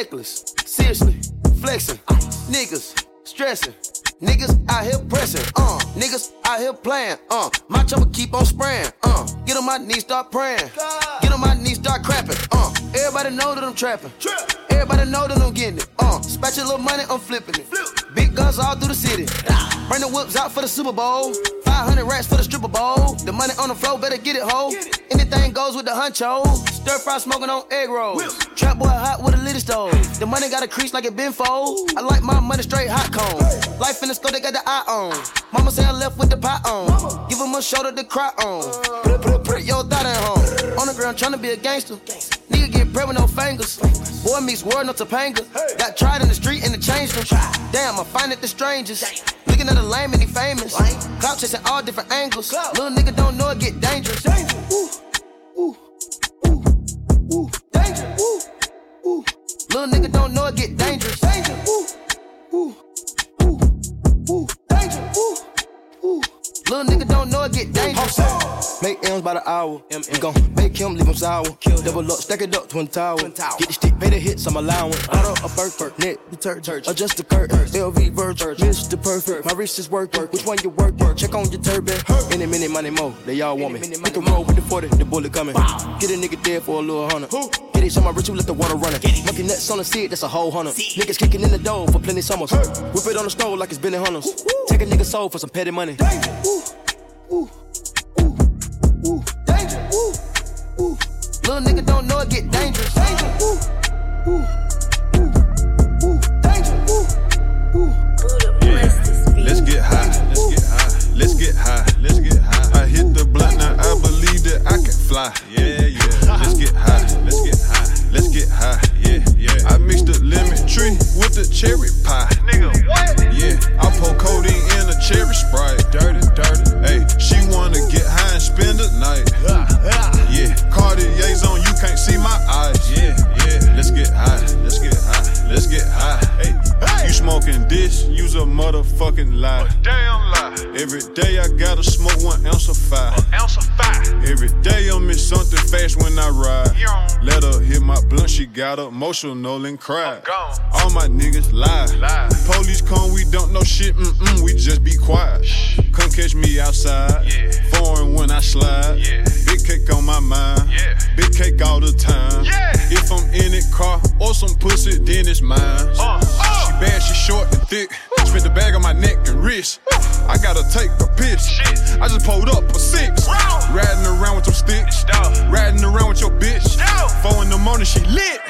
Uh, necklace, seriously, flexing, niggas, stressing. Niggas out here pressing, uh, niggas out here playing, uh, my chopper keep on spraying, uh, get on my knees, start praying, get on my knees, start crapping, uh, everybody know that I'm trapping, everybody know that I'm getting it, uh, spatch a little money, I'm flipping it, big guns all through the city, bring the whips out for the Super Bowl, 500 racks for the stripper bowl, the money on the floor, better get it, ho, anything goes with the huncho, stir fry smoking on egg rolls, trap boy hot with a little stove, the money got a crease like it been fold, I like my money straight hot cone, life in the store, they got the eye on. Mama say I left with the pot on. Give him a shoulder to cry on. Put, put, put your thought at home. On the ground trying to be a gangster. gangster. Nigga get bread with no fingers. Boy meets world, no Topanga. Got tried in the street and it changed him. Damn, I find it the strangest. Looking at a lame and he famous. Clout chasing all different angles. Little nigga don't know it get dangerous. Ooh, ooh, ooh, ooh, danger. Ooh, ooh. Little nigga don't know it get dangerous. Danger. Ooh, ooh. Ooh, danger. Ooh, ooh. Little nigga don't know it get dangerous. Make M's by the hour. We gon' make him leave him sour. Double up, stack it up, twin tower. Get the stick, pay the hits, I'm allowing. Auto a Burke, net detergent. Church. Adjust the curtain. LV Virgin, Mr. Perfect. My wrist is working. Which one you working? Check on your turban. Any minute, money more. They all want me. We can roll with the 40, the bullet coming. Get a nigga dead for a little hundred. Get it, show my rich, who let the water run it. Monkey nuts on the seat, that's a whole hundred. Niggas kicking in the door for plenty summers. Whip it on the stove like it's been in hunters. Take a nigga soul for some petty money. Danger. Ooh, ooh. Little nigga don't know it get dangerous. Danger. Ooh, ooh, ooh, ooh. Danger. Ooh, ooh. Let's get high. Let's get high. Let's get high. Let's get high. I hit the blunt now. I believe that I can fly. Yeah, yeah. Let's get high. High. Yeah, yeah. I mixed the lemon tree with the cherry pie. Nigga, what? Yeah. I pour codeine in a cherry sprite. Dirty, dirty. Hey, she wanna get high and spend the night. Yeah. Cartier's on. You can't see my eyes. Yeah, yeah. Let's get high. Let's get high. Let's get high. Hey, you smoking this? Use a motherfucking lie. Damn. Every day I gotta smoke one ounce of fire. Ounce of fire. Every day I'm in something fast when I ride. Yeah. Let her hit my blunt, she got emotional and cried. All my niggas lie. Lie. Police come, we don't know shit, mm-mm, we just be quiet. Come catch me outside. Yeah. Foreign when I slide. Yeah. Big cake on my mind. Yeah. Big cake all the time. Yeah. If I'm in it car or some pussy, then it's mine. Uh, uh. Bad, she short and thick. Spent the bag on my neck and wrist. I gotta take a piss. I just pulled up a six. Riding around with some sticks. Riding around with your bitch. Four in the morning, she lit.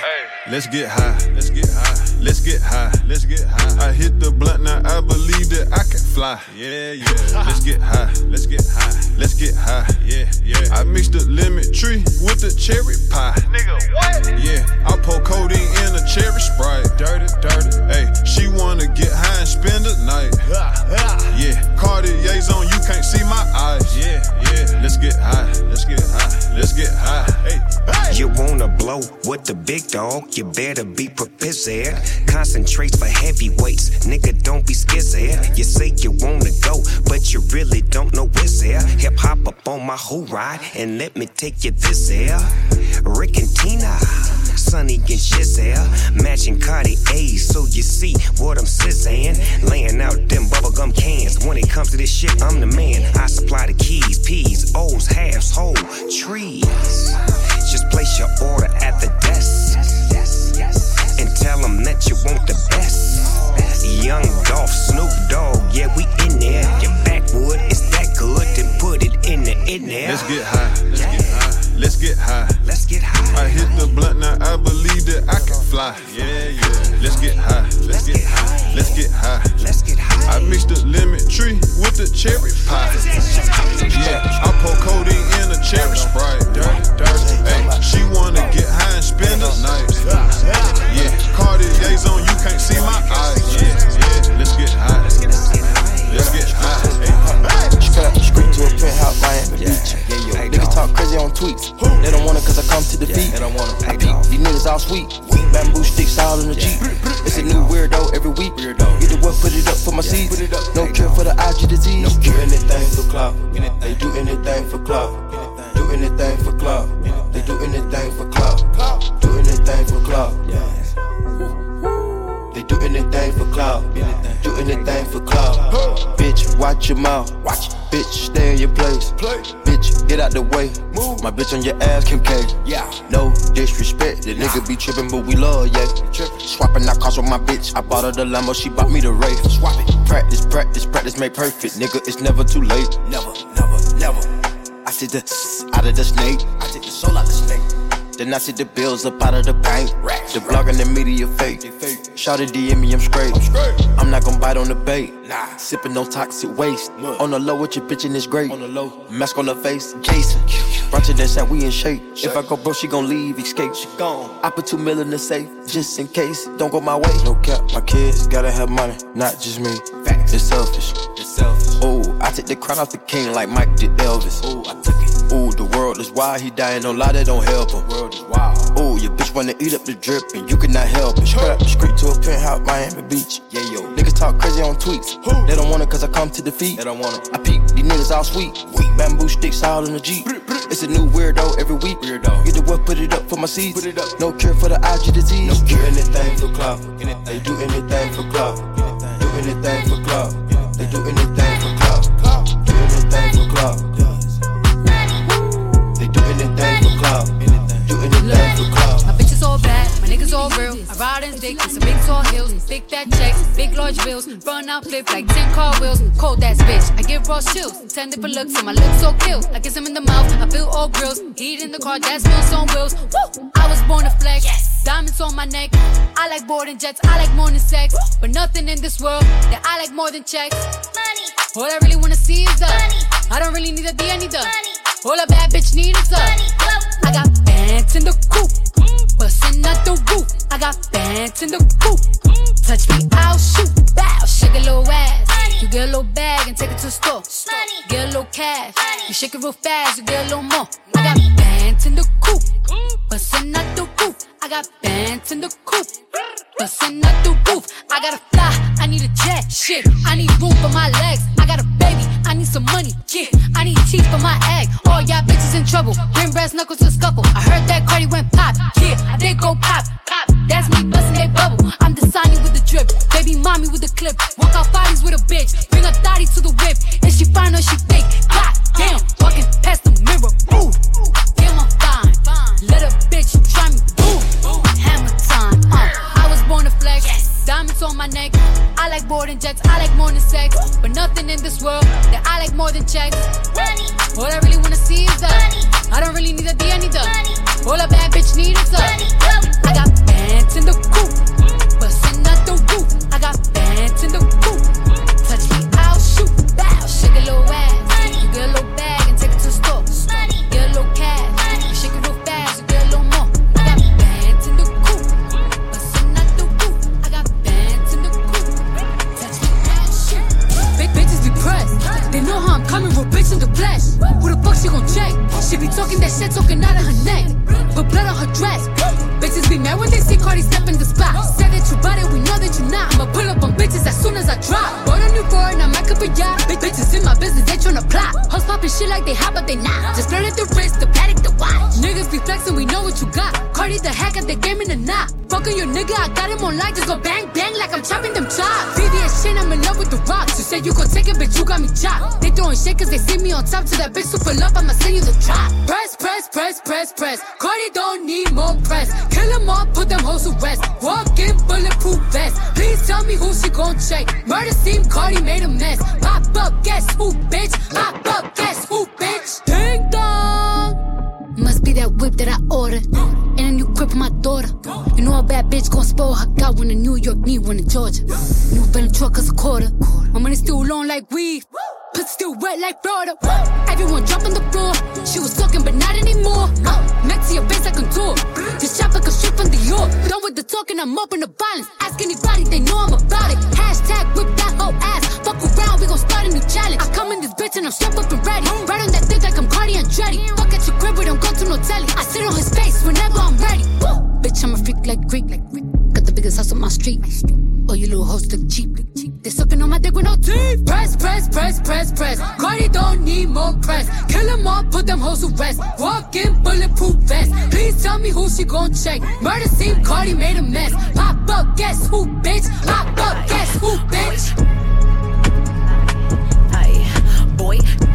Let's get high. Let's get high. Let's get high. Let's get high. I hit the blunt now. I believe that I can fly. Yeah, yeah. Let's get high. Let's get high. Let's get high. Yeah, yeah. I mixed the lemon tree with the cherry pie. Nigga, what? Yeah, I dog, you better be prepared. Concentrates for heavyweights, nigga, don't be scared. You say you wanna go, but you really don't know where's there. Hip hop up on my whole ride, and let me take you this there. Rick and Tina. Sonny and Shizel, matching Cartier, so you see what I'm saying. Laying out them bubblegum cans. When it comes to this shit, I'm the man. I supply the keys, P's, O's, halves, whole trees. Just place your order at the desk tell them that you want the best. Young Dolph, Snoop Dogg, yeah, we in there. Your backwood is that good, then put it in the in there. let's get high. Let's get high. Let's get high. Let's get high. I hit the blunt now. I believe that I can fly. Yeah, yeah. Let's get high. Let's get high. Let's get high. Let's get high. I mixed the lemon tree with the cherry pie. Yeah, I pour codeine in a cherry sprite. Dirty, dirty. Hey, she wanna get high and spend the night. Yeah, Cartier's on, you can't see my eyes. Yeah, yeah. Let's get high. Let's get high. Hey cut out the street to a penthouse, Miami yeah. Beach. Yeah, yo, niggas talk crazy on tweets. They don't want it cause I come to defeat. Yeah, they don't want it. I peep these niggas all sweet. Bamboo sticks all in the yeah. Jeep. It's a new weirdo every week. Weirdo. Get the work, put it up for my yeah. seeds. No care for the IG disease. No do anything for club. They do anything for club. Do anything for club. They do anything for club. Do anything for club. They do anything for club. Do anything for club. Bitch, watch your mouth. Watch Bitch, stay in your place. Play. Bitch, get out the way. Move. My bitch on your ass, Kim K. Yeah. No disrespect. The nigga be trippin', but we love, yeah. Swapping out cars with my bitch. I bought her the Lambo, she bought me the Wraith. Swap it. Practice, practice, practice, make perfect. Nigga, it's never too late. Never, never, never. I see the out of the snake. I take the soul out the snake. Then I see the bills up out of the paint. The blog and the media fake. Shout it DM me, I'm straight. I'm not gon' bite on the bait. Nah. Sippin' no toxic waste. On the low with your bitch and it's great. On the low. Mask on the face, Jason. This that we in shape. If I go bro, she gon' leave, escape. She gone. I put two mil in the safe, just in case. Don't go my way. No cap, my kids gotta have money, not just me. Facts. It's selfish. It's selfish. Oh, I took the crown off the king like Mike did Elvis. Oh, I took it. Ooh, the world is wild, he dying, no lie, that don't help him. World is wild. Ooh, your bitch wanna eat up the drip, and you cannot help it. Straight up the street to a penthouse, Miami Beach. Yeah, yo. Niggas talk crazy on tweets. Who? They don't want it cause I come to defeat. They don't want it. I peep, these niggas all sweet. Weak bamboo sticks all in the Jeep. It's a new weirdo every week. Weirdo. Get the what, put it up for my seeds. Put it up. No cure for the IG disease. No cure. anything for clout. They do anything for clout. Do anything for clout. They do anything for club. Do anything for clout. niggas all real. I ride in dick with some big tall heels, big fat checks, big large bills. Run out, flip like 10 car wheels. Cold ass bitch, I give raw chills. 10 different looks, and my lips so kill. I kiss him in the mouth, I feel all grills. Heat in the car, that's meals on wheels. Woo! I was born to flex. Yes. Diamonds on my neck. I like boarding jets, I like more than sex. But nothing in this world that I like more than checks. Money. All I really wanna see is the money. I don't really need a D, I need the money. All a bad bitch need is the. I got bands in the coop bustin' out the roof. I got bands in the coop. Touch me, I'll shoot. Bow, shake a little ass. You get a little bag and take it to the store. Get a little cash. You shake it real fast, you get a little more. I got bands in the coop. Bustin' out the roof. I got bands in the coop. Bustin' out the roof. I gotta fly, I need a jet. Shit, I need room for my legs. I got a baby, I need some money. Yeah, I need teeth for my egg. All y'all bitches in trouble. Bring brass knuckles to scuffle. I heard that Cardi went pop. Yeah, I did go pop. Pop. That's me bustin' that bubble. I'm Sonny with the drip. Baby mommy with the clip. Walk out bodies with a bitch. Bring a thotty to the whip. If she fine or she fake. God damn, walking past the mirror. Ooh, damn, I'm fine. Let a bitch try me. Diamonds on my neck. I like boarding jets. I like more than sex. But nothing in this world that I like more than checks. Money. All I really wanna see is the money. I don't really need a D, I need the money. All a bad bitch need is the money. I got bands in the coop. Bustin' out the roof. I got bands in the coop. Touch me, I'll shoot. Bow, shake a little ass. You get a little flesh. Who the fuck she gon' check? She be talking that shit, talking out of her neck. But blood on her dress. Bitches be mad when they see Cardi step in the spot. Said that you bought it, we know that you not. I'ma pull up on bitches as soon as I drop. Bought a new foreign, I'm back up a yacht. Big bitches in my business, they tryna plot. Hoes popping shit like they hot, but they not. Just flirting the wrist, the paddock, the watch. Niggas be flexing, we know what you got. Cardi the hack at the game in the knot. Fucking your nigga, I got him on light, just go bang bang like I'm chopping them chops. VVS shit, I'm in love with the rocks. You said you gon' take it, bitch, you got me chopped. They throwing shit cause they see me on top to that bitch super love, I'ma send you the drop. Press, press, press, press, press. Cardi don't need more press. Kill them all, put them hoes to rest. Walk in bulletproof vest. Please tell me who she gon' check. Murder scene, Cardi made a mess. Pop up, guess who, bitch? Pop up, guess who, bitch? Ding dong. Must be that whip that I ordered. And a new crib for my daughter. You know a bad bitch gon' spoil her. Got one in New York, need one in Georgia. New Bentley truck is a quarter. My money still long like weed. Pussy still wet like Florida. Everyone dropping the floor. She was talking, but not anymore. Uh, next to your face, I contour. This like a strip from the York. Done with the talking, I'm open to violence. Ask anybody, they know I'm about it. Hashtag whip that whole ass. Fuck around, we gon' start a new challenge. I come in this bitch and I'm strapped up and ready. Right on that dick like I'm Cardi Andretti. Fuck at your crib, we don't go to no telly. I sit on his face whenever I'm ready. Woo! Bitch, I'm a freak like Greek. Like biggest house on my street. Oh, you little hoes look cheap. They sucking on my dick with no teeth. Press, press, press, press, press. Cardi don't need more press. Kill them all, put them hoes to rest. Walk in bulletproof vest. Please tell me who she gon' check. Murder scene, Cardi made a mess. Pop up, guess who, bitch? Pop up, guess who, bitch? Aye. boy.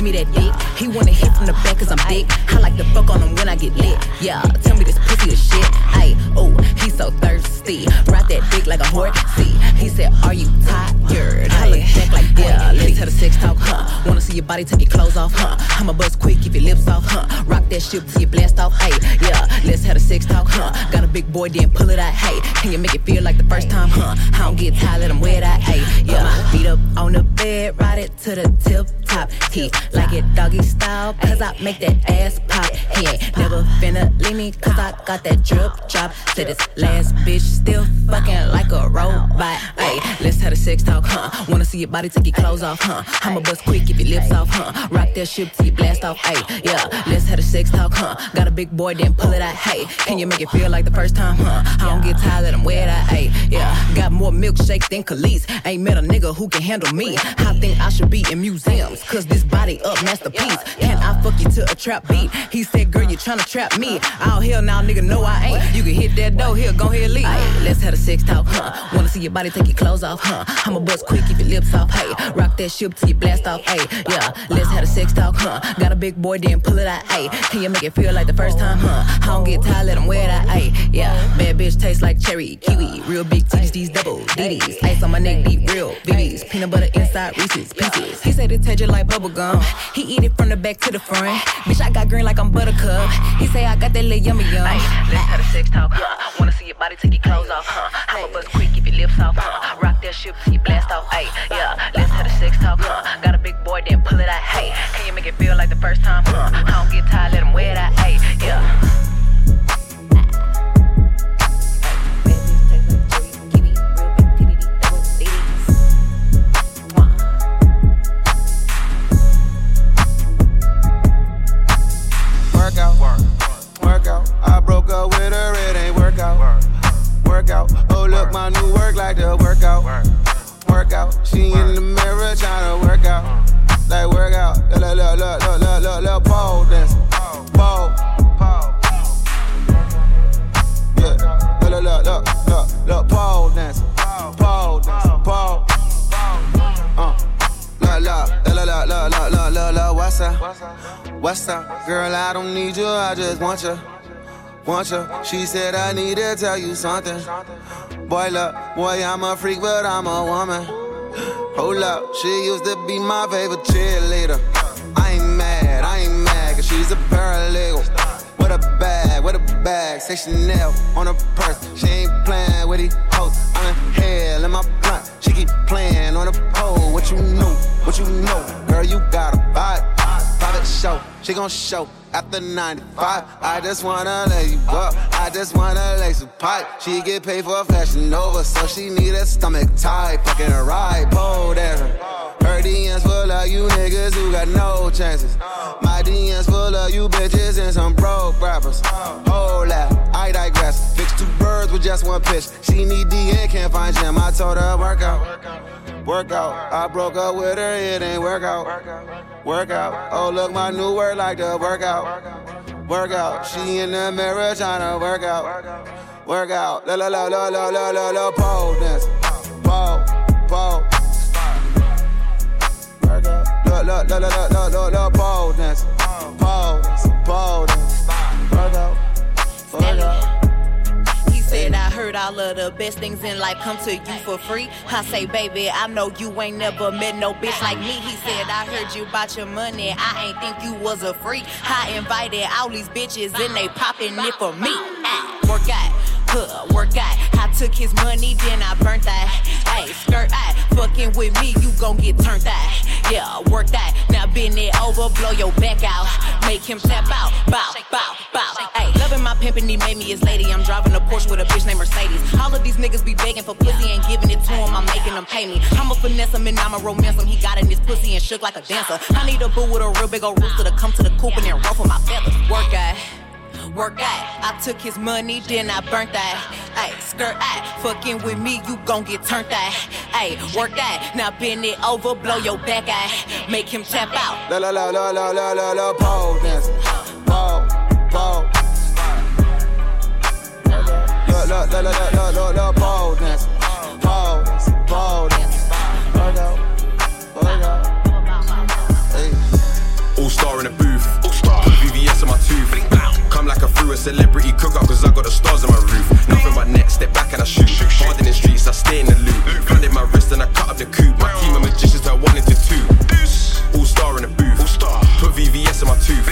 Give me that dick. He wanna hit from the back cause I'm thick. I like to fuck on him when I get lit. Yeah, tell me this pussy is shit. Ay, oh, he's so thirsty. Ride that dick like a horse. See, he said, Are you tired? I look back like, yeah, let's have a sex talk, huh? Wanna see your body take your clothes off, huh? I'ma buzz quick, keep your lips off, huh? Rock that shit till you blast off, hey, yeah, let's have a sex talk, huh? Got a big boy, then pull it out, hey. Can you make it feel like the first time, huh? I don't get tired, let him wear that, hey, yeah. Beat up on the bed, ride it to the tip top. He like it doggy style, cause I make that ass pop. He ain't never finna leave me, cause I got that drip drop. Said this last bitch still fucking like a robot. Hey, let's have a sex talk, huh? Wanna see your body take your clothes off, huh? I'ma bust quick if your lips off, huh? Rock that shit till you blast off, hey, yeah. Let's have a sex talk, huh? Got a big boy, then pull it out, hey. Can you make it feel like the first time, huh? I don't get tired, let him wear that, hey, yeah. Got more milkshake than Kelis. Ain't met a nigga who can handle me. I think I should be in museums, cause this body up masterpiece. Can I fuck you to a trap beat? He said, girl, you tryna trap me. Out here now, nigga, no, I ain't. You can hit that door, here, go ahead, leave. Ay, let's have a sex talk, huh? Wanna see your body take your clothes off, huh? I'ma bust quick, keep your lips off, hey. Rock that shit till you blast off, hey. Yeah, let's have a sex talk, huh? Got a big boy, then pull it out, hey. Can you make it feel like the first time, huh? I don't get tired, let him wear that, hey. Yeah, bad bitch tastes like cherry, kiwi. Real big titties, these double DDs. Ice on my neck, deep, real BBs. Peanut butter inside Reese's pieces. He said it tastes like bubble gum. He eat it from the back to the front. Bitch, I got green like I'm buttercup. He say I got that little yummy yum. Let's have a sex talk, huh? Wanna see your body take your clothes off, huh? I'ma bust quick, keep your lips off, huh? Rock that shit till you blast off, hey. Yeah, let's have a sex talk, huh? Got a big boy, then pull it out, hey. Can you make it feel like the first time, huh? I don't get tired, let him wear that, hey. Yeah. Work out, work out. I broke up with her, it ain't work out. Work out. Oh, look, my new work like the workout. Work out. She in the mirror trying to work out. Like work out. Look, look, look, look, look, look, look, pole dance. Pole. What's up? Girl, I don't need you, I just want you. Want you. She said, I need to tell you something. Boy, look, boy, I'm a freak, but I'm a woman. Hold up, she used to be my favorite cheerleader. I ain't mad, I ain't mad, cause she's a paralegal. With a bag, with a bag, say Chanel on her purse. She ain't playing with these hoes. I'm in hell in my blunt. She keep playing on the pole. What you know, what you know, girl, you got a vibe. Private show, she gon' show after 95. I just wanna lay you up, I just wanna lay some pipe. She get paid for a fashion over, so she need a stomach tight. Fucking a ride, pole dancer. Her DMs full of you niggas who got no chances. My DMs full of you bitches and some broke rappers. Whole lot, I digress. Fix two birds with just one pitch. She need D and can't find Jim. I told her work out. Work out. I broke up with her, it ain't work out. Work out. Oh, look, my new word like the workout. Work out. She in the mirror tryna work out. Work out. La la la la la la la la pole dance. Pole, pole. Work out. La la la la la la la la pole dance. Pole, pole dance. Work out. Work out. Said, I heard all of the best things in life come to you for free. I say, baby, I know you ain't never met no bitch like me. He said, I heard you about your money. I ain't think you was a freak. I invited all these bitches and they popping it for me. Ah, work out. Work out. I took his money, then I burnt that. Hey, skirt out. Fucking with me, you gon' get turned out. Yeah, work that. Now bend it over, blow your back out. Make him tap out. Bow, bow, bow. Hey, loving my pimpin', he made me his lady. I'm driving a Porsche with a bitch named Mercedes. All of these niggas be begging for pussy, ain't giving it to him. I'm making them pay me. I'ma finesse him and I'ma romance him. He got in his pussy and shook like a dancer. I need a boo with a real big old rooster to come to the coop and then ruffle my feathers. Work out. Work out. I took his money, then I burnt that. Ay, skirt out. Fucking with me, you gon' get turned out. Ay, work out. Now bend it over, blow your back out. Make him tap out. La la la la la la la la pole dance. Pole, bold. Look, look, look, look, look, look, look, boldness. Bold, boldness. Hold like I threw a celebrity cookout cause I got the stars on my roof. Nothing but net, step back and I shoot. Hard in the streets, I stay in the loop. Flooded my wrist and I cut up the coupe. My team of magicians turn one into two. All star in the booth. All star. Put VVS in my tooth.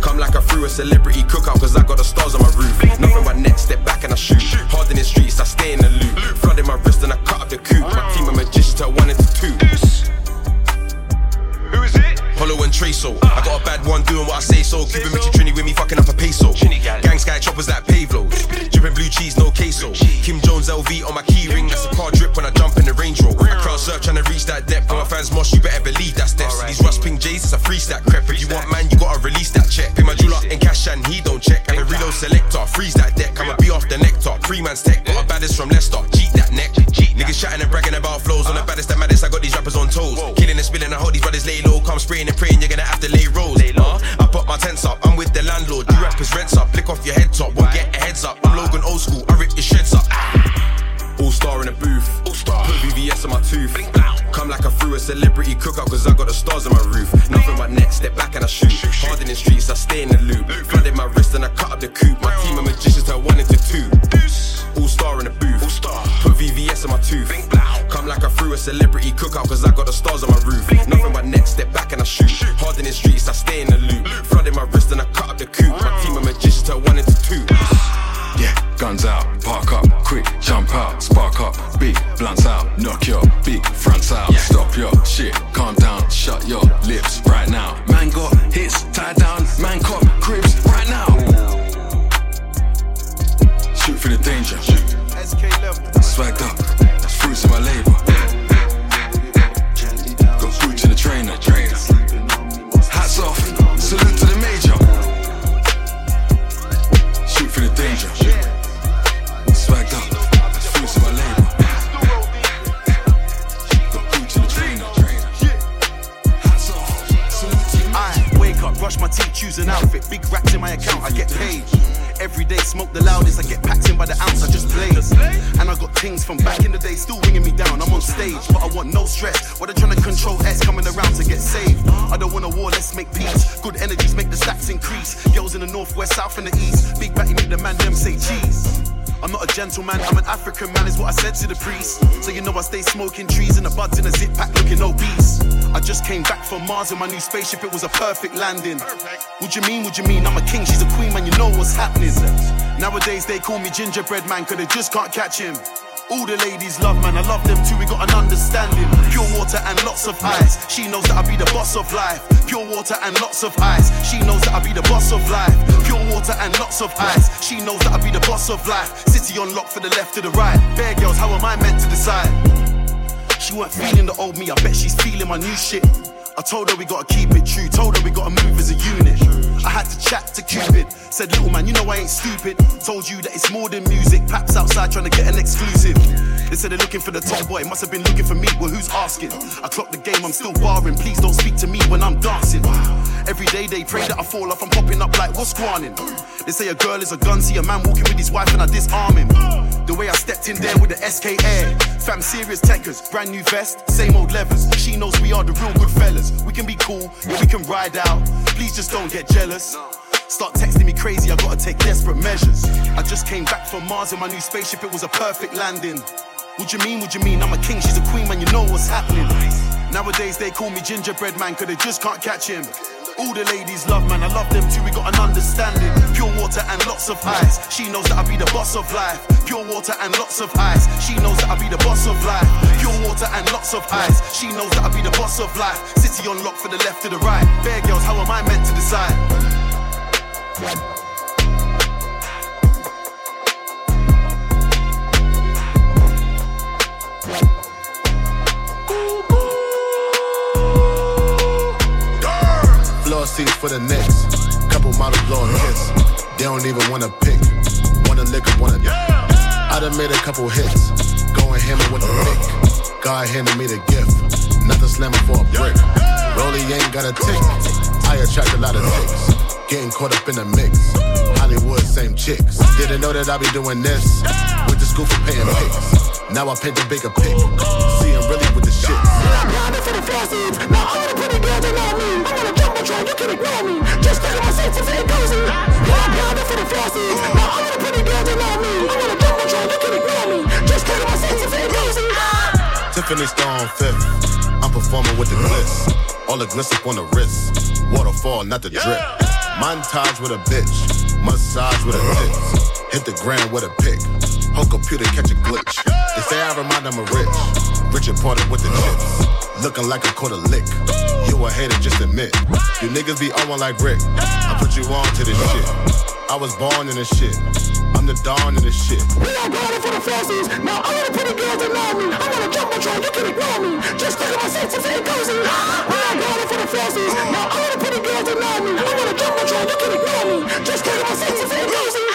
Come like I threw a celebrity cookout cause I got the stars on my roof. Nothing but net, step back and I shoot. Hard in the streets, I stay in the loop. Flooded my wrist and I cut up the coupe. My team of magicians turn one into two. And Traso. I got a bad one doing what I say so. Keeping Richie Trini with me, fucking up a peso. Gang sky choppers like Pavlos. Dripping blue cheese, no queso. Kim Jones LV on my key ring. That's a car drip when I jump in the Range Rover. I crowd surf trying to reach that depth. For my fans mosh, you better believe that steps. These Rust Pink J's, it's a free stack crep. If you want man, you gotta release that check. Pay my jeweler in cash and he don't check. I'm a reload selector, freeze that deck. I'ma be off the nectar. Free man's tech, got a baddest from Leicester. Cheat that neck. Niggas chatting and bragging about flows. On the baddest and maddest, I got these rappers on toes. Brothers lay low. Come spraying and praying, you're gonna have to lay rolls. Lay Uh, I put my tents up, I'm with the landlord. You rappers rents up, flick off your head top, won't get a heads up. I'm Logan old school, I rip your shreds up. All star in the booth, all star. Put VVS on my tooth. Come like I threw a celebrity cookout cause I got the stars on my roof. Nothing but net, step back my new spaceship, it was a perfect landing. What you mean, what you mean? I'm a king, she's a queen, man, you know what's happening. Nowadays they call me gingerbread man, cause they just can't catch him. All the ladies love man, I love them too, we got an understanding. Pure water and lots of ice. She knows that I be the boss of life. Pure water and lots of ice. She knows that I be the boss of life. Pure water and lots of ice. She knows that I be the boss of life. City on lock for the left to the right. Bear girls, how am I meant to decide? She weren't feeling the old me, I bet she's feeling my new shit. I told her we gotta keep it true, told her we gotta move as a unit. I had to chat to Cupid, said, Little man, you know I ain't stupid. Told you that it's more than music, Paps outside trying to get an exclusive. They said they're looking for the top boy, must have been looking for me, well, who's asking? I clocked the game, I'm still barring, please don't speak to me when I'm dancing. Every day they pray that I fall off, I'm popping up like, what's squanning? They say a girl is a gun, see a man walking with his wife and I disarm him. The way I stepped in there with the SK Air, fam, serious techers, brand new vest, same old levers. She knows we are the real good fellas. We can be cool, yeah, we can ride out. Please just don't get jealous. Start texting me crazy, I gotta take desperate measures. I just came back from Mars in my new spaceship, it was a perfect landing. What you mean, what you mean? I'm a king, she's a queen, man, you know what's happening. Nowadays they call me gingerbread man, cause they just can't catch him. All the ladies love man, I love them too, we got an understanding. Pure water and lots of ice. She knows that I be the boss of life. Pure water and lots of ice. She knows that I be the boss of life. Pure water and lots of ice. She knows that I be the boss of life. City on lock for the left to the right. Bear girls, how am I meant to decide? Seats for the Knicks. Couple models blowing kiss. They don't even wanna pick. Wanna lick up, wanna. I done made a couple hits. Going hammer with the uh. pick. God handed me the gift. Nothing slamming for a brick. Rolly ain't got a tick. I attract a lot of uh. dicks. Getting caught up in the mix. Hollywood, same chicks. Didn't know that I be doing this. With the school for paying uh. pics. Now I paint the bigger pic. Seeing really with the shit. Yeah, I'm for the faucets. Now all the pretty girls they know me. Just my senses and cozy. I'm for the faucets. Now all the pretty girls know me. I'm on a jumbotron, you can ignore me. Just my senses and cozy. Tiffany Stone fifth. I'm performing with the glitz. All the gliss up on the wrist. Waterfall, not the drip. Montage with a bitch. Massage with a tits. Hit the ground with a pick. Whole computer catch a glitch. They say I remind them of rich. Richard Porter with the chips. Looking like a quarter lick. You a hater, just admit. You niggas be on one like Rick. I put you on to this shit. I was born in this shit. I'm the dawn in this shit. We are going for the faucets. Now all the pretty girls that know me. I'm gonna jump on you can ignore me. Just take my senses and cozy. We are going for the faucets. Now all the pretty girls that know me. I'm gonna jump on you can ignore me. Just take my senses and cozy.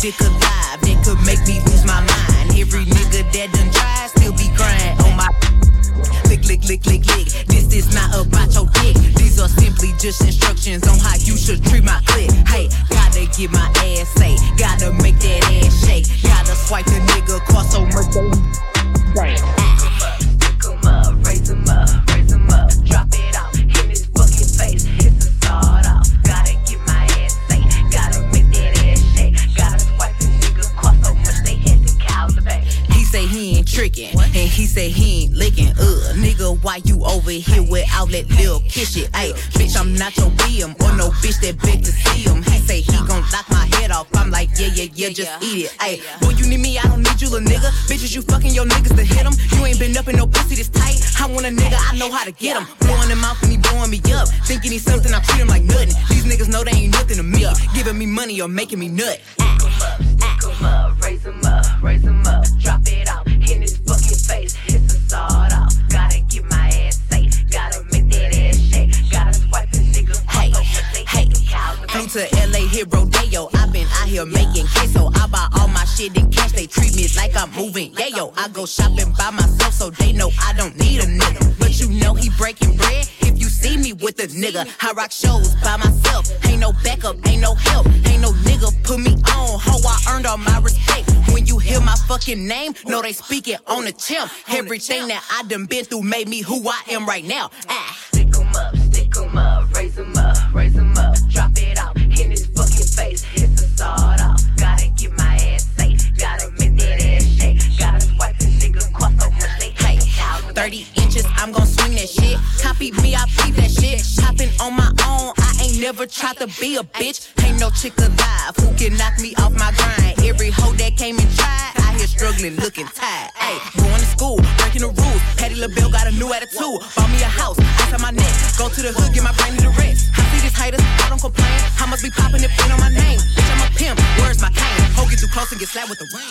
Dick alive that could make me lose my mind. Every nigga that done tried still be crying on my lick, lick, lick, lick, lick. This is not about your dick. These are simply just instructions on how you should treat my click. Hey, gotta get my ass kiss shit? Ayy, bitch, I'm not your BM or no bitch that beg to see him. He say he gon' knock my head off. I'm like, yeah, yeah, yeah, just eat it. Ayy, boy, you need me, I don't need you, little nigga. Bitches, you fucking your niggas to hit 'em. You ain't been up in no pussy this tight. I want a nigga, I know how to get him. Blowing him out when he blowing me up. Thinking he's something, I treat him like nothing. These niggas know they ain't nothing to me. Giving me money or making me nut. Pick 'em up, raise 'em up, raise 'em up, drop it off hit rodeo. i been out here making queso. I buy all my shit in cash, they treat me like I'm moving. Yeah, yo, I go shopping by myself, so they know I don't need a nigga. But you know he breaking bread if you see me with a nigga. I rock shows by myself, ain't no backup, ain't no help, ain't no nigga put me on. Ho, I earned all my respect. When you hear my fucking name, know they speak it on the chimp. Everything that I done been through made me who I am right now. Ah. Stick 'em up, stick 'em up, raise 'em up, raise 'em up, Hit off. Gotta get my ass safe, gotta make that ass shake, gotta swipe the nigga across so much they 30 inches, I'm gon' swing that shit. Copy me, I beat that shit. Hopping on my own, I ain't never tried to be a bitch. Ain't no chick alive who can knock me off my grind. Every hoe that came and tried, I here struggling, looking tired. Ayy, going to school, breaking the rules. Patti LaBelle got a new attitude. Bought me a house, ice on my neck. Go to the hood, get my brain to the rest. I see these haters, I don't complain. I must be popping if ain't on my name. Bitch, I'm a pimp, where's my cane? Hoe get too close and get slapped with the ring.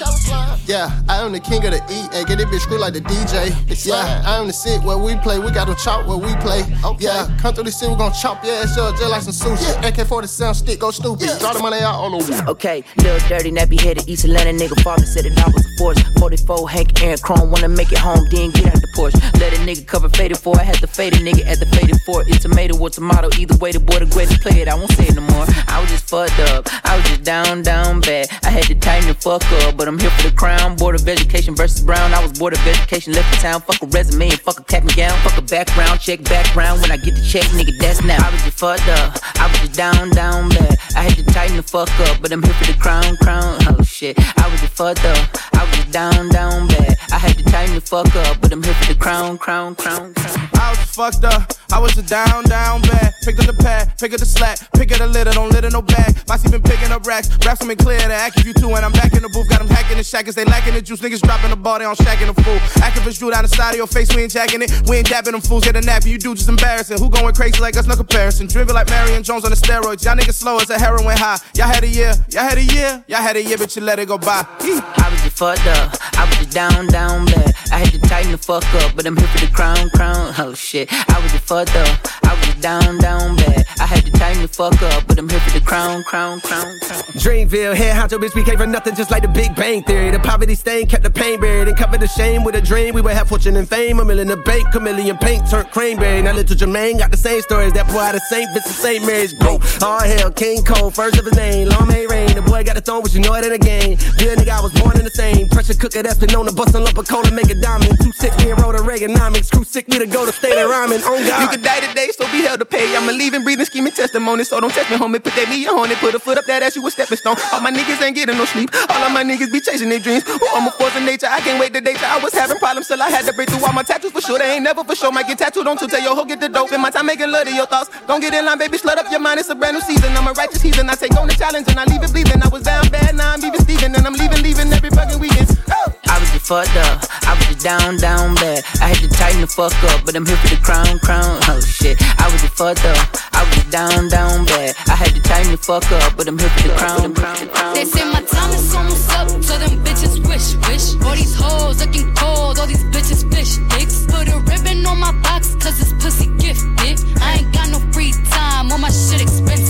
Yeah, I am the king of the E. And get this bitch screw like the DJ. Yeah, I am the sit where we play. We got them chop where we play. Yeah, come through the city, we gon' chop your ass up just like some sushi. AK 47 stick, go stupid. Draw the money out all over. Okay, little dirty, nappy headed East Atlanta nigga. Father said it all was a force. 44 Hank Aaron Chrome, wanna make it home, then get out the porch. Let a nigga cover faded for. I had to fade a nigga at the faded for. It's tomato or tomato, either way, the boy the greatest play it. I won't say it no more. I was just fucked up. I was just down, down bad. I had to tighten the fuck up, but I'm here for the crown. Board of Education versus Brown. I was board of education, left the town. Fuck a resume and fuck a cap and gown. Fuck a background, check background. When I get the check, nigga, that's now. I was just fucked up. I was just down, down bad. I had to tighten the fuck up, but I'm here for the crown, crown. Oh shit, I was just fucked up. I was just down, down bad. I had to tighten the fuck up, but I'm here for the crown, crown, crown, crown. I was fucked up. I was just down, down bad. Pick up the pad, pick up the slack, pick up the litter, don't litter no bag. Bossy been picking up racks, raps them clear to act if you two, and I'm back in the booth. Got them hacking the shackers, they lacking the juice. Niggas dropping the ball, they on shacking the fool. Activists drew down the side of your face, we ain't jacking it. We ain't dapping them fools, get a nap, you do just embarrassing. Who going crazy like us, no comparison. Driven like Marion Jones on the steroids. Y'all niggas slow as a heroin high. Y'all had a year, y'all had a year, y'all had a year, but you let it go by. I was just fucked up. I was just down, down bad. I had to tighten the fuck up, but I'm here for the crown, crown. Oh shit, I was just fucked up. I was down, down bad. I had to tighten the fuck up, but I'm here for the crown, crown, crown, crown. Dreamville, head honcho, bitch, we came from nothing just like the Big Bang Theory. The poverty stain kept the pain buried and covered the shame with a dream. We would have fortune and fame, a million the bank, chameleon paint turned cranberry. Now little Jermaine got the same stories. That boy out of St. Vincent, St. Mary's, bro. All hell, King Cole, first of his name, long may rain. The boy got the throne, but you know it ain't a game. Real nigga, I was born in the same. Pressure cooker that's been known to bust a lump of coal and make a diamond. Two six, me and Rhoda Reaganomics. Crew sick, me to go to state of rhyming. Oh, on God. You could die today, so be held to pay. I'm a and breathing, scheming testimony. So don't test me, homie. Put that me on it. Put a foot up that ass, you a stepping stone. All my niggas ain't getting no sleep. All of my niggas be chasing their dreams. Oh, I'm a force of nature. I can't wait the day till I was having problems till I had to break through all my tattoos for sure. They ain't never for sure. Might get tattooed on to tell your hoe get the dope. In my time making love to your thoughts. Don't get in line, baby. Slut up your mind. It's a brand new season. I'm a righteous heathen. I take on the challenge and I leave it bleeding. I was down bad, now I'm even Steven. And I'm leaving, leaving every fucking weekend. Oh. I was just fucked up. I was just down, down bad. I had to tighten the fuck up, but I'm here for the crown, crown. Oh shit, I was just fucked up. I was just down, down bad. I had to tighten the fuck up, but I'm here for the crown, crown, crown. They say my time is almost up, so them bitches wish, wish. All these hoes looking cold, all these bitches fish dicks. Put a ribbon on my box, cause this pussy gifted. I ain't got no free time, all my shit expensive.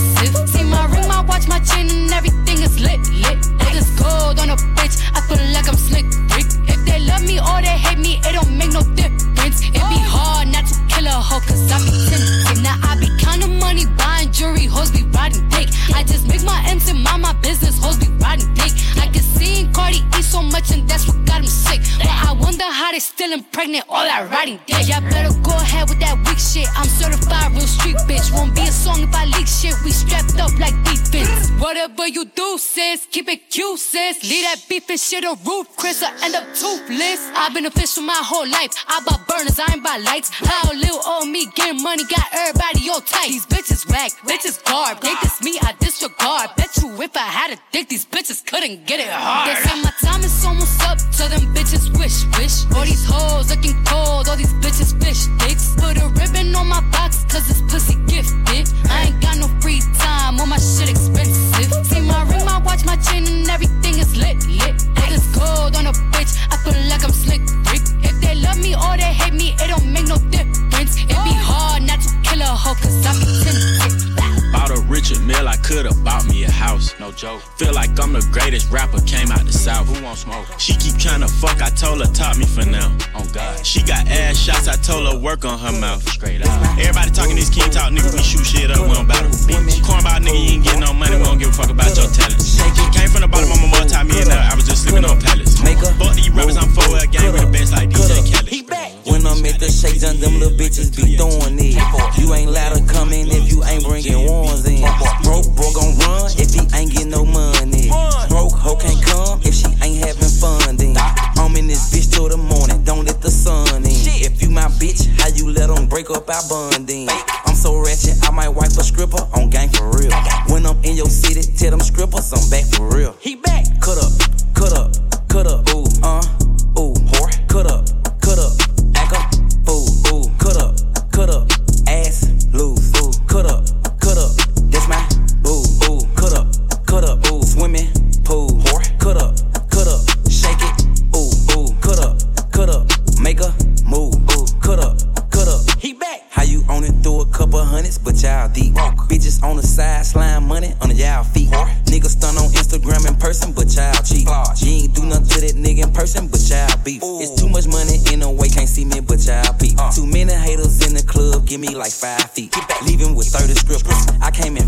See my and everything is lit, lit. All this gold on a bitch, I feel like I'm slick, Rick. If they love me or they hate me, it don't make no difference. It be hard not to kill a hoe, cause I be tempted. Now I be counting money, buying jewelry, hoes be riding dick. I just make my M's and mind my business, hoes be riding dick. I can see Cardi eat so much, and that's what got him sick. But I wonder how they still impregnate all that riding dick. Y'all better go ahead with that weak shit. I'm certified real street bitch. Won't be a song if I leak shit. We strapped up like defense. Whatever you do, sis, keep it cute, sis. Leave that beef and shit a roof, Chris, I end up toothless. I've been official my whole life. I bought burners, I ain't buy lights. How little old me getting money got everybody all tight. These bitches whack, bitches garb. They diss me, I disregard. Bet you if I had a dick, these bitches couldn't get it hard. They say my time is almost up, so them bitches wish, wish. All these hoes looking cold, all these bitches fish dicks. Put a ribbon on my box, cause this pussy gifted. I ain't got no free time, all my shit expensive. See my ring, my watch, my chain, and everything is lit, lit. All this gold on a bitch, I feel like I'm slick, Rick. If they love me or they hate me, it don't make no difference. It be oh. hard not to kill a hoe, cause I be tempted. Bought a Richard Mille, I could've bought me a house. No joke. Feel like I'm the greatest rapper, came out the south. Who won't smoke? She keep tryna fuck, I told her top me for now. Oh God. She got ass shots, I told her work on her mouth. Straight up. Everybody talking this king talk, nigga, we shoot shit up, we don't battle. Cornball nigga, you ain't getting no money, we don't give a fuck about your talents. Came from the bottom, I'm a multi-millionaire, I was just sleeping on pallets. Fuck these rappers, I'm for a gang with the best like DJ Khaled. When I'm at the shakes and them little bitches be throwing it. You ain't allowed to come in if you ain't bringing ones in. Broke, broke gon' run if he ain't get no money. Broke hoe can't come if she ain't having fun then. I'm in this bitch till the morning, don't let the sun in. If you my bitch, how you let them break up our bonding? I'm so ratchet, I might wipe a stripper on gang for real. When I'm in your city, tell them strippers I'm back for real. He back. Cut up, cut up, cut up, ooh, uh, see me, but. Too many haters in the club, give me like five feet. Leaving with 30 strippers, I came in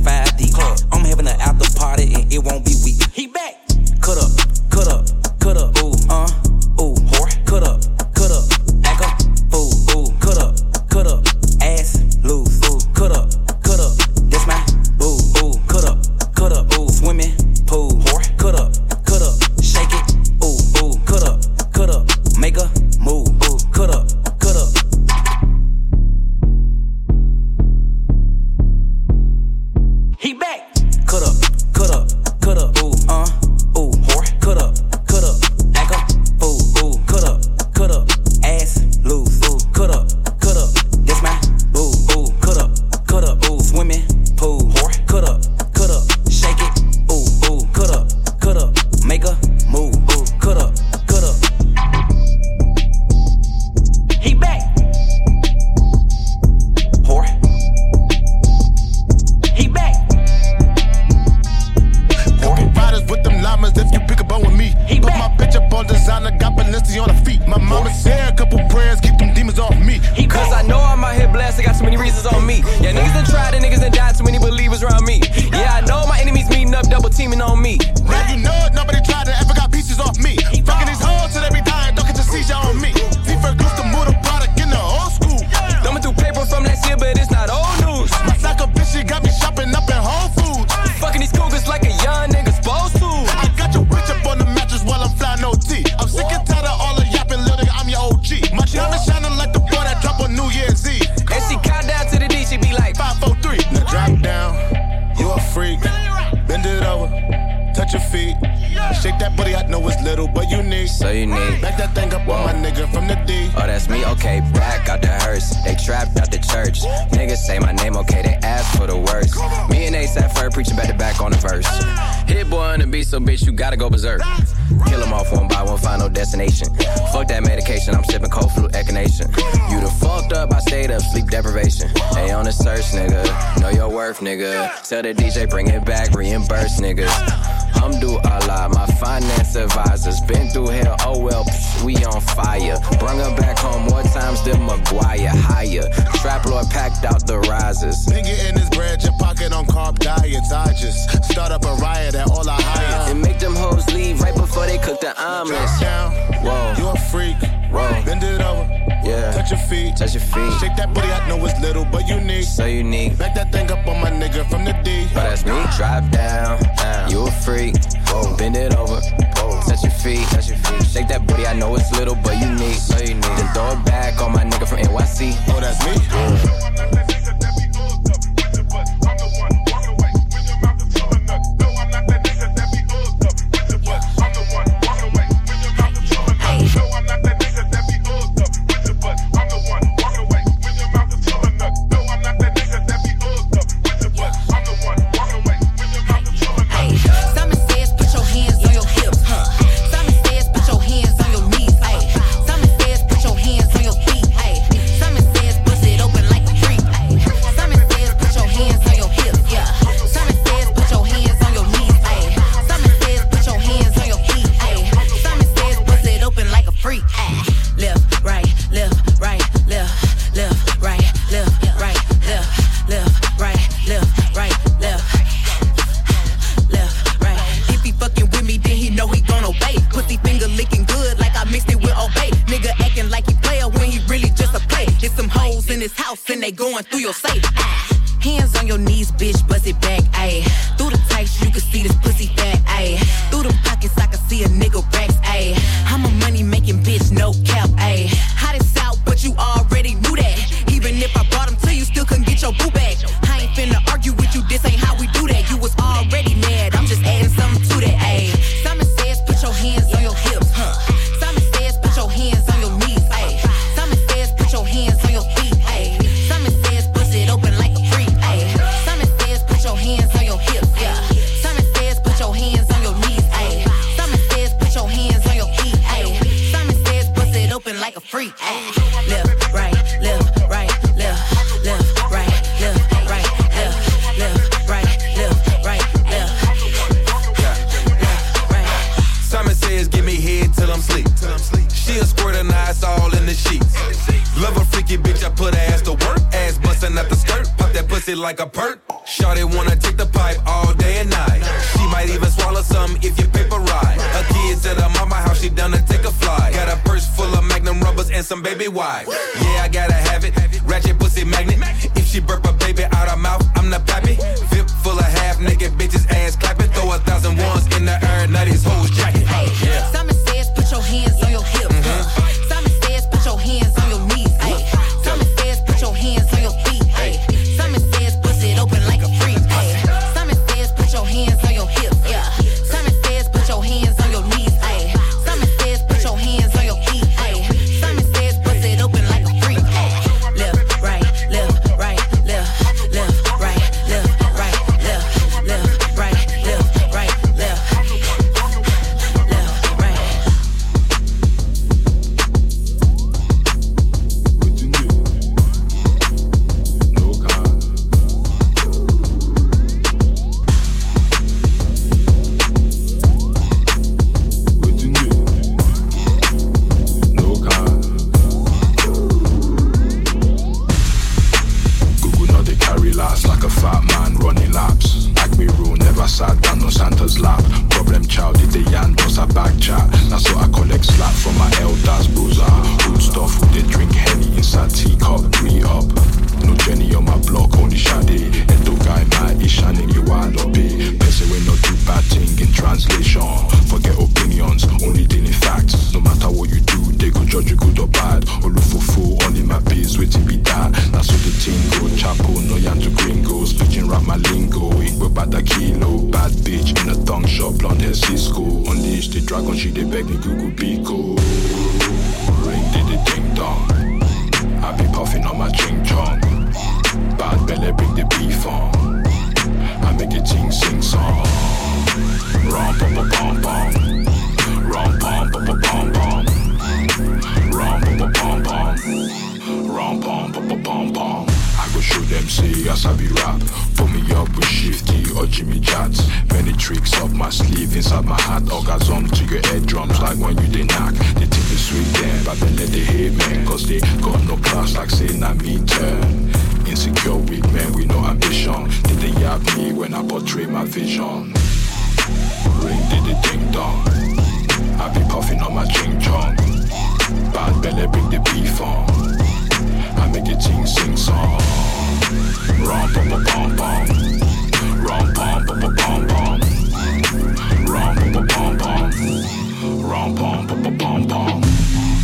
So you need. Back that thing up Whoa. on my nigga from the D. Oh, that's me? Okay, back out the hearse. They trapped out the church. Niggas say my name, okay, they ask for the worst. Me and Ace at first, preaching back back on the verse. Hit-Boy on the beat, so bitch, you gotta go berserk. Kill off one by one, final destination. Fuck that medication, I'm sipping cold flu echinacea. You done fucked up, I stayed up, sleep deprivation. Hey, on the search, nigga. Know your worth, nigga. Tell the DJ, bring it back, reimburse, niggas. I'm do a lot. My finance advisors been through hell. Oh well, psh, we on fire. Brung her back home more times than Maguire. Higher. Trap Lord packed out the risers. Nigga in his bread, your pocket on carb diets. I just start up a riot at all I hire. And make them hoes leave right before they cook the omelets. Whoa. You a freak roll. Bend it over. Yeah. Touch your feet. Touch your feet. Shake that booty. I know it's little, but unique. So unique. Back that thing up on my nigga from the D. But that's me. Drive down. down. You a freak. Whoa. Bend it over. Touch your feet. Touch your feet. Shake that booty. I know it's little, but unique. So unique. Then throw it back on my nigga from NYC. Oh, that's me. Yeah. to your head drums like when you they knock. They take the sweet damn, but then let the hit man, cause they got no class like saying I mean turn. Insecure weak man with no ambition. Did they yap me when I portray my vision? Ring did the ding dong. I be puffing on my ching chong. Bad belly bring the beef on. I make the ting sing song. Rom pom pom pom pom. Rom pom pom pom pom pom pom pom, rom pom pom pom pom.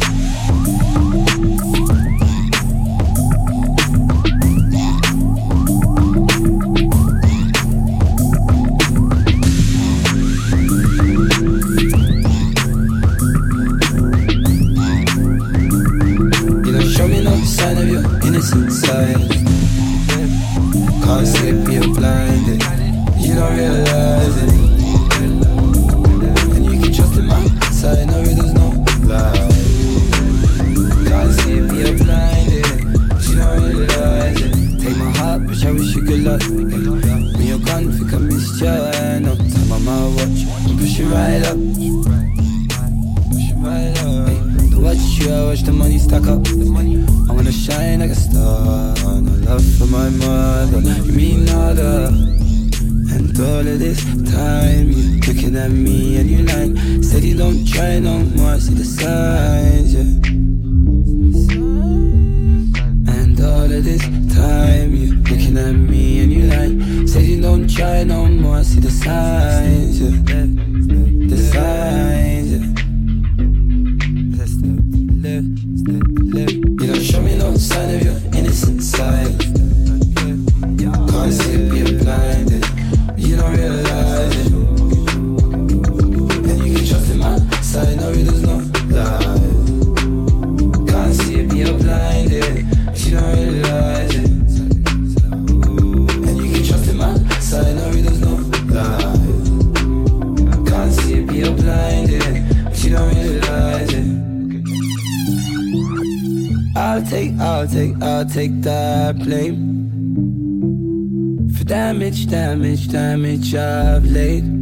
damage, damage of late.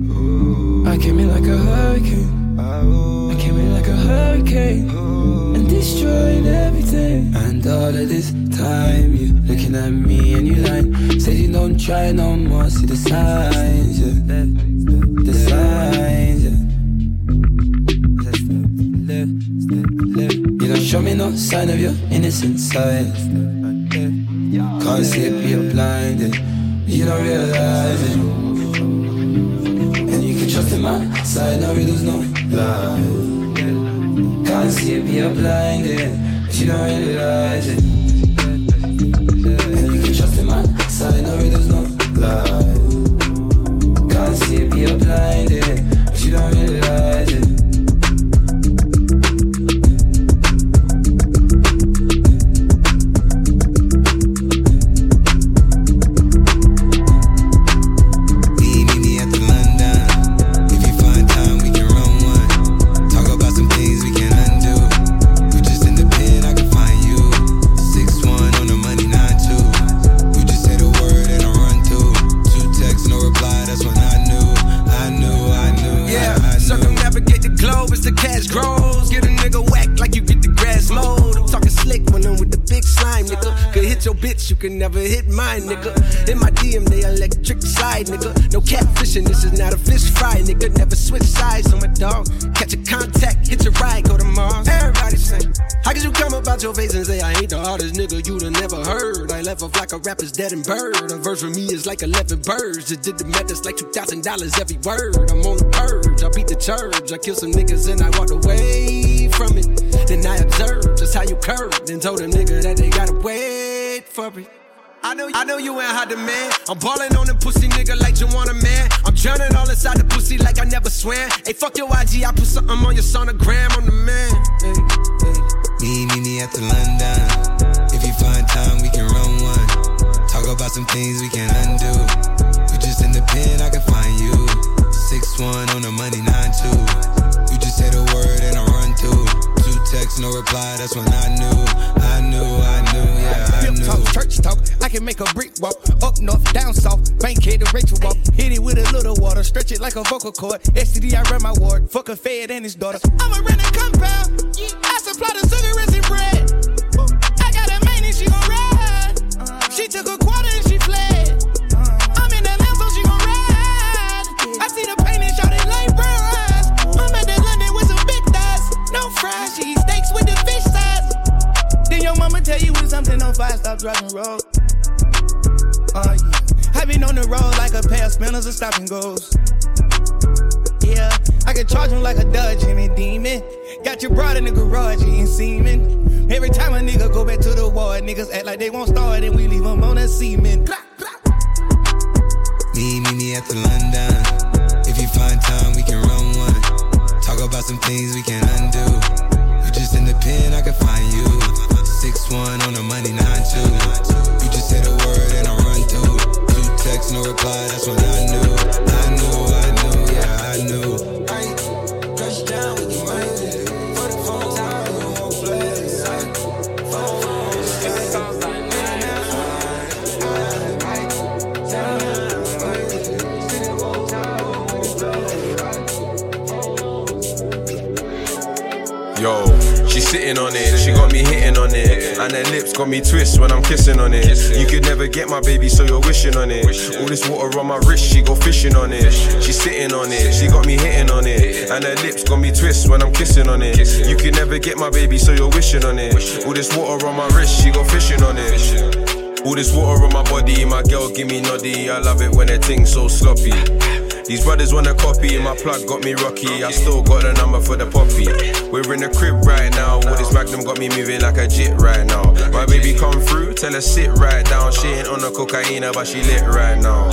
grows. Get a nigga whack like you get the grass mowed. I'm talking slick when I'm with the big slime, nigga hit your bitch, you can never hit mine, nigga. In my DM, they electric slide, nigga. No catfishing, this is not a fish fry, nigga. Never switch sides on my dog. Catch a contact, hit your ride, go to Mars. Everybody say, How could you come about your face and say I ain't the hardest nigga you'd have never heard? I left off like a rapper's dead and bird. A verse for me is like 11 birds. It did the math, it's like $2,000 every word. I'm on the purge, I beat the church. I kill some niggas and I walk away from it. Then I observe just how you curved and told a nigga that they got away Furry. I know, I know you ain't hot man. I'm ballin' on the pussy nigga like you want a man. I'm drowning all inside the pussy like I never swam. Hey, fuck your IG, I put something on your sonogram. I'm the man. Hey. Me, me, me after London. If you find time, we can run one. Talk about some things we can undo. You just in the pen, I can find you. Six one on the money, nine two. You just say the word and I run through. Two texts, no reply. That's when I knew, I knew, I knew talk, church talk. I can make a brick walk. Up north, down south. Bank head to Rachel walk. Hit it with a little water. Stretch it like a vocal cord. STD, I run my ward. Fuck a fed and his daughter. I'm a renting compound. I supply the sugar and bread. I got a main and she gon' ride. She took a tell you when something on fire, stop driving road. Uh, yeah. I been on the road like a pair of spinners and stopping goes. Yeah, I can charge him like a Dodge Jimmy Demon. Got your broad in the garage eating semen. Every time a nigga go back to the ward, niggas act like they won't start and we leave them on a semen. Kissing on it. You could never get my baby, so you're wishing on it. All this water on my wrist, she go fishing on it. She sitting on it, she got me hitting on it. And her lips got me twist when I'm kissing on it. You could never get my baby, so you're wishing on it. All this water on my wrist, she go fishing on it. All this water on my body, my girl give me noddy. I love it when her thing's so sloppy. These brothers wanna copy, my plug got me rocky. I still got the number for the poppy. We're in the crib right now. All this magnum got me moving like a jit right now. My baby come through, tell her sit right down. She ain't on the cocaine, but she lit right now.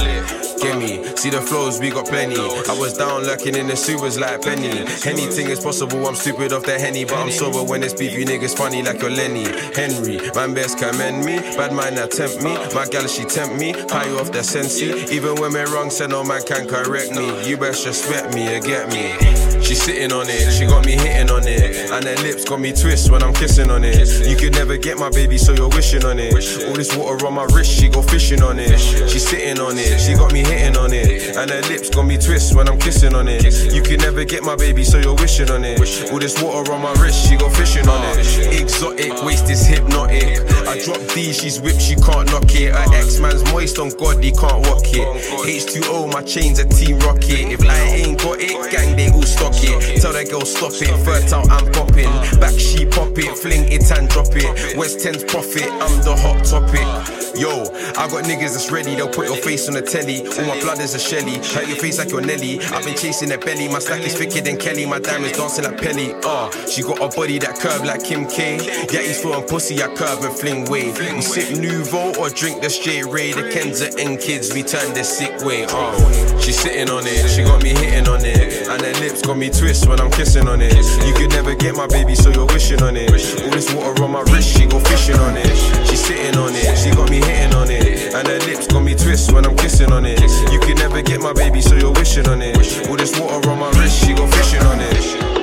Get me, see the flows, we got plenty. I was down lurking in the sewers like Penny. Anything is possible, I'm stupid off the henny, but I'm sober when it's beef. You niggas funny like your Lenny. Henry, man best commend me. Bad mind that tempt me. My gal she tempt me. High off the sensi. Even when me wrong, said no man can correct me. You best respect me, you get me. She sitting on it, she got me hitting on it. And her lips got me twist when I'm kissing on it. You could never get my baby, so you're wishing on it. All this water on my wrist, she go fishing on it. She sitting on it, she got me hitting on it. And her lips got me twist when I'm kissing on it. You could never get my baby, so you're wishing on it. All this water on my wrist, she go fishing on it. Exotic, waist is hypnotic. I drop D, she's whipped, she can't knock it. Her ex man's moist on God, he can't walk it. H2O, my chains a team rocket. If I ain't got it, gang they all stock it. Tell that girl stop it, fertile I'm popping. Back she pop it, fling it and drop it. West 10's profit, I'm the hot topic. Yo, I got niggas that's ready, they'll put your face on the telly. All my blood is a Shelly, hurt your face like your Nelly. I've been chasing that belly, my stack is thicker than Kelly. My diamonds dancing like Pelly. Uh, she got a body that curve like Kim K. Yeah, he's throwing pussy, I curve and fling way. We sip Nouveau or drink the straight Ray. The Kenza and kids, we turn the sick way. Uh, she sitting on it, she got me hitting on it. And her lips got me twist when I'm kissing on it. You could never get my baby, so you're wishing on it. All this water on my wrist, she go fishing on it. She sitting on it, she got me hitting on it. And her lips got me twist when I'm kissing on it. You could never get my baby, so you're wishing on it. All this water on my wrist, she go fishing on it.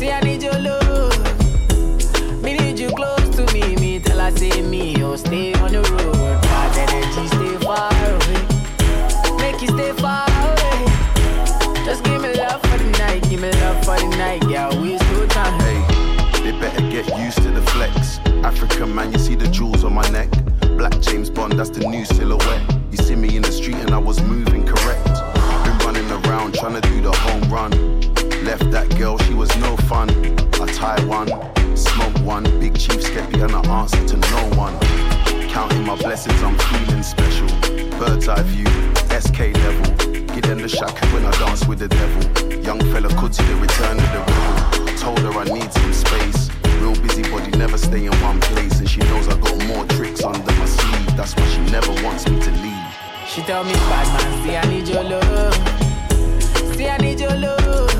See I need your love. Me need you close to me. Me tell I say me, oh stay on the road. Bad energy, stay far away. Make you stay far away. Just give me love for the night, give me love for the night, yeah. Waste no time. Hey, they better get used to the flex. African man, you see the jewels on my neck. Black James Bond, that's the new silhouette. You see me in the street and I was moving correct. Been running around trying to do the home run. Left that girl, she was no fun. I tie one, smoke one, big chief skeppy and I answer to no one. Counting my blessings, I'm feeling special. Bird's eye view, SK level. Get in the shack when I dance with the devil. Young fella could see the return of the rebel. Told her I need some space. Real busy body, never stay in one place. And she knows I got more tricks under my sleeve. That's why she never wants me to leave. She tell me, bad man, see I need your love. See I need your love.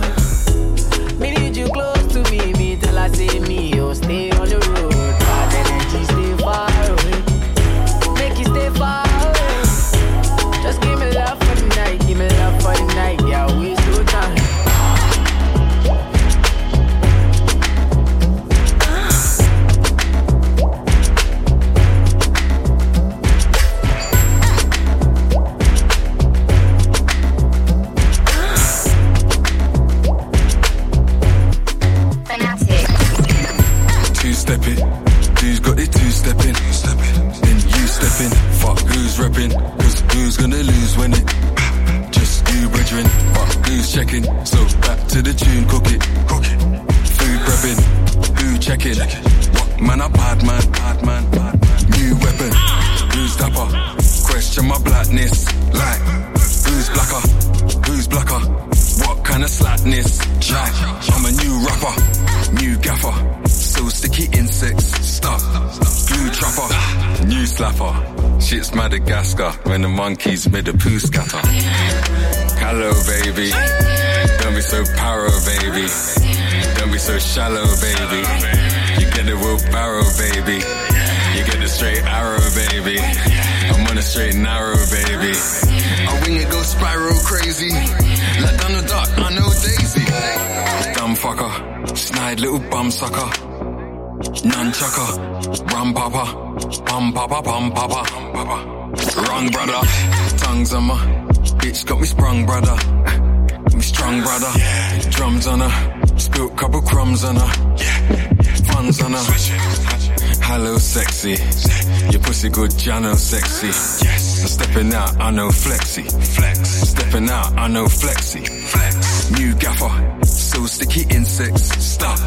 Good, Jano, sexy. I'm stepping out, I know flexy. Flex. Stepping out, I know flexy. Flex. New gaffer, so sticky insects. Stop.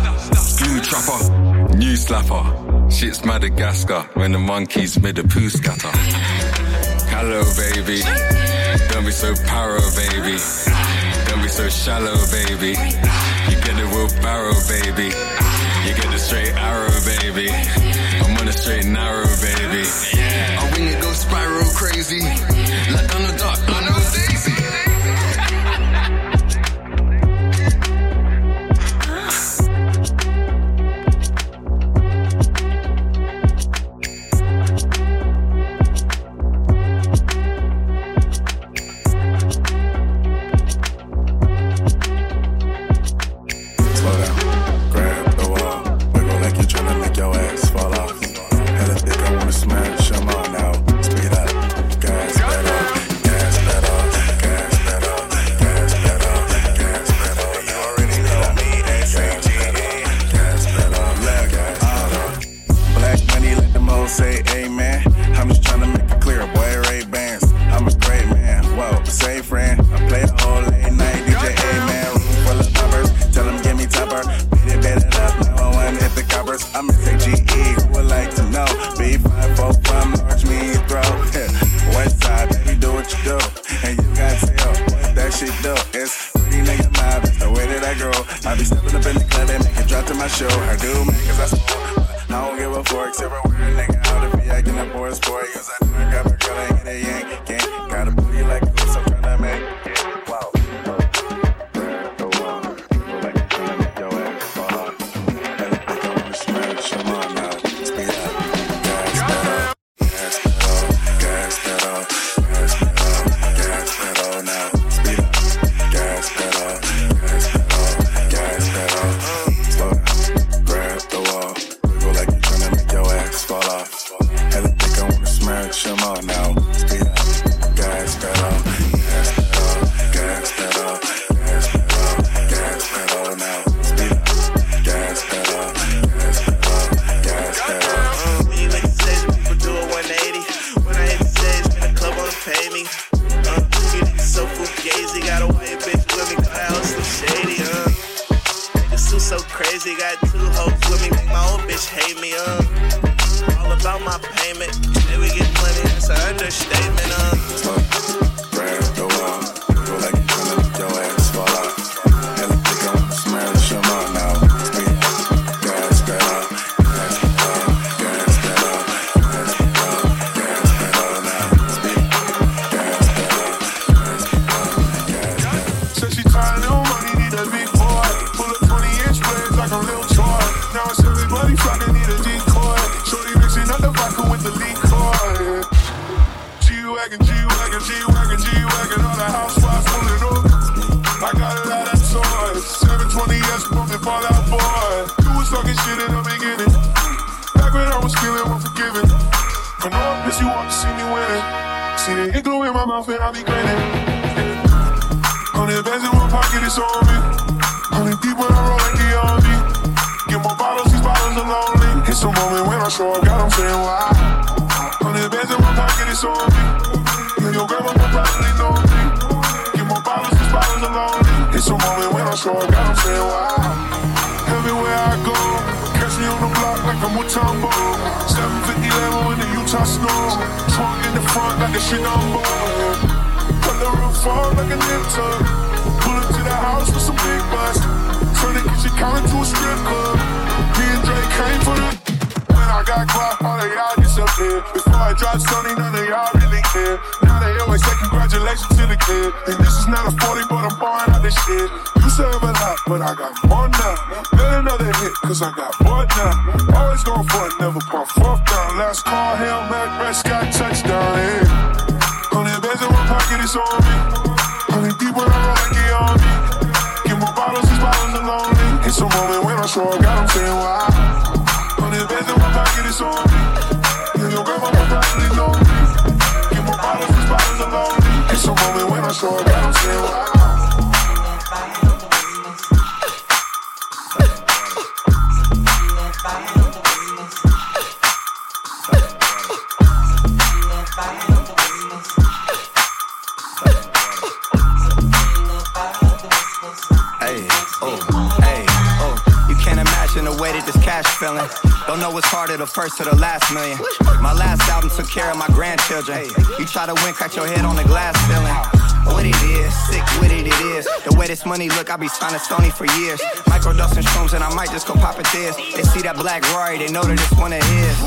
Glue trapper, new slapper. Shit's Madagascar when the monkeys made a poo scatter. Hello, baby. Don't be so paro, baby. Don't be so shallow, baby. You get the wheelbarrow, baby. You get the straight arrow, baby. I'm on a straight narrow, baby. Crazy. When I I'm saying why. Everywhere I go, catch me on the block like I'm Mutombo. 750 Lambo in the Utah snow. Trunk in the front like a shit on board. Put the roof on like a nip tuck. Pull up to the house with some big butts. Turn the kitchen counter to a strip club. Me and Dre came for the. When I got caught, all y'all. Before I dropped Sony, none of y'all really care. Now they always say congratulations to the kid. And this is not a 40, but I'm pouring out this shit. You serve a lot, but I got more now. Let another hit, cause I got more now. Always going for it, never pump fourth down. Last call, Hail Mary, Prescott, touchdown, yeah. Hundred bands in one pocket, it's on me. Hundred deep when I like the army. Get more bottles, these bottles are lonely. It's a moment when I show up, God, I'm saying why. This cash feeling. Don't know what's harder, the first or the last million. My last album took care of my grandchildren. You try to win, crack your head on the glass ceiling. What it is, sick with it, it is. The way this money look, I be signing Sony for years. Microdosing shrooms, and I might just go pop it this. They see that black Rory, they know that it's one of his.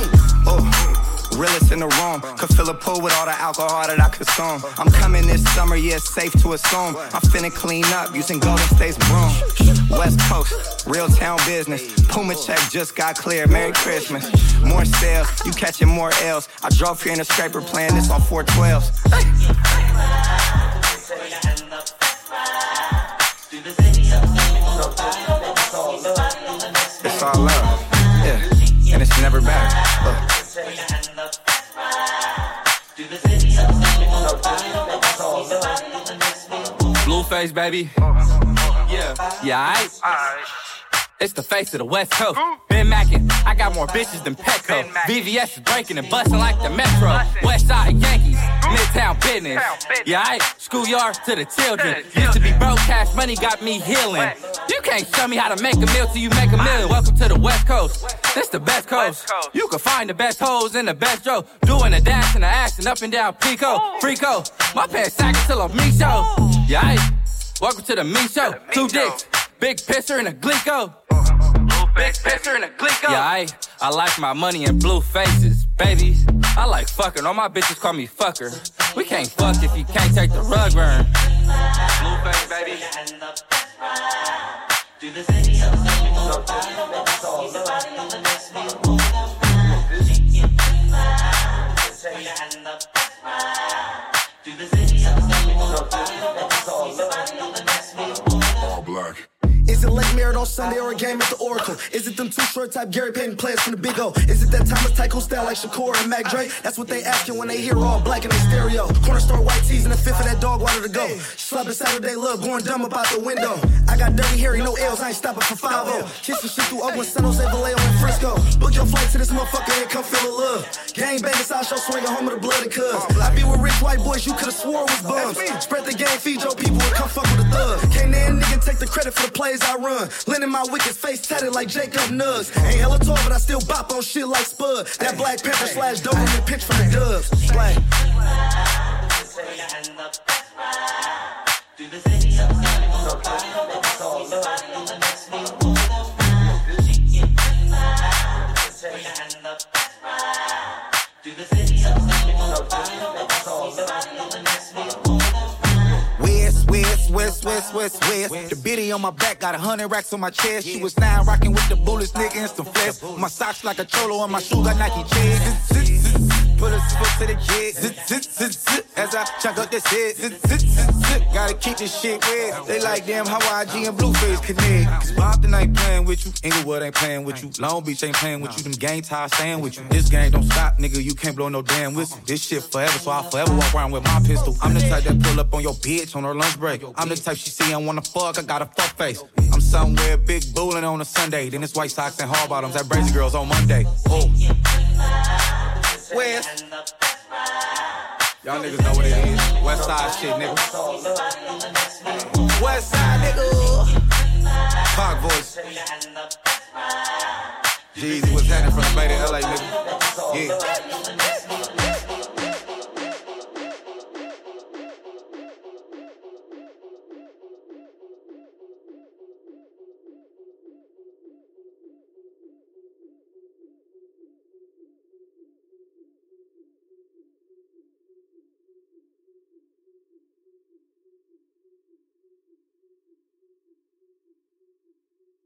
Oh. Realest in the room. Could fill a pool with all the alcohol that I consume. I'm coming this summer, yeah, safe to assume. I'm finna clean up using Golden State's broom. West Coast, real town business. Puma check just got cleared. Merry Christmas. More sales, you catching more L's. I drove here in a scraper playing this on 412s. It's all love, yeah, and it's never better. Look. Blueface, baby. Yeah. Yeah, I. It's the face of the West Coast. Been Mackin, I got more bitches than Petco. VVS is breaking and busting like the Metro. West Side Yankees, Midtown business. Yeah, I schoolyard to the children. Used to be broke, cash money got me healing. You can't show me how to make a meal till you make a million. Welcome to the West Coast. This the best coast. You can find the best hoes in the best row. Doing a dash and a action up and down Pico. Oh. Frico. My pants sack till I'm me show. Oh. Yeah, I Welcome to the me show. Two dicks, big pisser and a glico. Oh, big pisser and a glico. Yeah, I, I like my money in blue faces, baby. I like fucking. All my bitches call me fucker. We can't fuck if you can't take the rug burn. Baby. All black. Is it Lake Merritt on Sunday or a game at the Oracle? Is it them Too Short type Gary Payton players from the Big O? Is it that Thomas Tycho style like Shakur and Mac Dre? That's what they asking when they hear all black in the stereo. Corner store white tees and a fifth of that dog water to go. Slapping Saturday love, going dumb about the window. I got dirty Harry, no L's, I ain't stopping for 5 Kissing shit through Oakland, San Jose, Vallejo, and Frisco. Book your flight to this motherfucker and come feel the love. Gang bang, side show swinging home of the bloody cuz. I be with rich white boys, you could've swore was bums. Spread the game, feed your people, and come fuck with a thug. Can't that nigga take the credit for the plays I run. Lending my wicked face tatted like Jacob Nugs. Ain't hella tall, but I still bop on shit like Spud. That Black Panther slash Doberman pitch from the dubs. Black. West, west, west, west. The bitty on my back got a hundred racks on my chest. She was nine rocking with the bullets, nigga, and some flesh. My socks like a cholo and my shoes got Nike chains. Put a foot to the jet. Zit, zit, zit, zit. As I chunk up this head. Zit, zit, zit, zit. Gotta keep this shit red. They like damn how YG and Blueface connect. Cause Bompton ain't playing with you. Inglewood ain't playing with you. Long Beach ain't playing with you. Them gang ties staying with you. This game don't stop, nigga. You can't blow no damn whistle. This shit forever, so I'll forever walk around with my pistol. I'm the type that pull up on your bitch on her lunch break. I'm the type she see and wanna fuck. I got a fuck face. I'm somewhere big bullin' on a Sunday. Then it's white socks and hard bottoms at Brazy Girls on Monday. Oh. West. Y'all niggas know what it is. West side shit, nigga. West side, nigga. Park voice. Jeezy was heading from the Bay to LA, nigga. Yeah.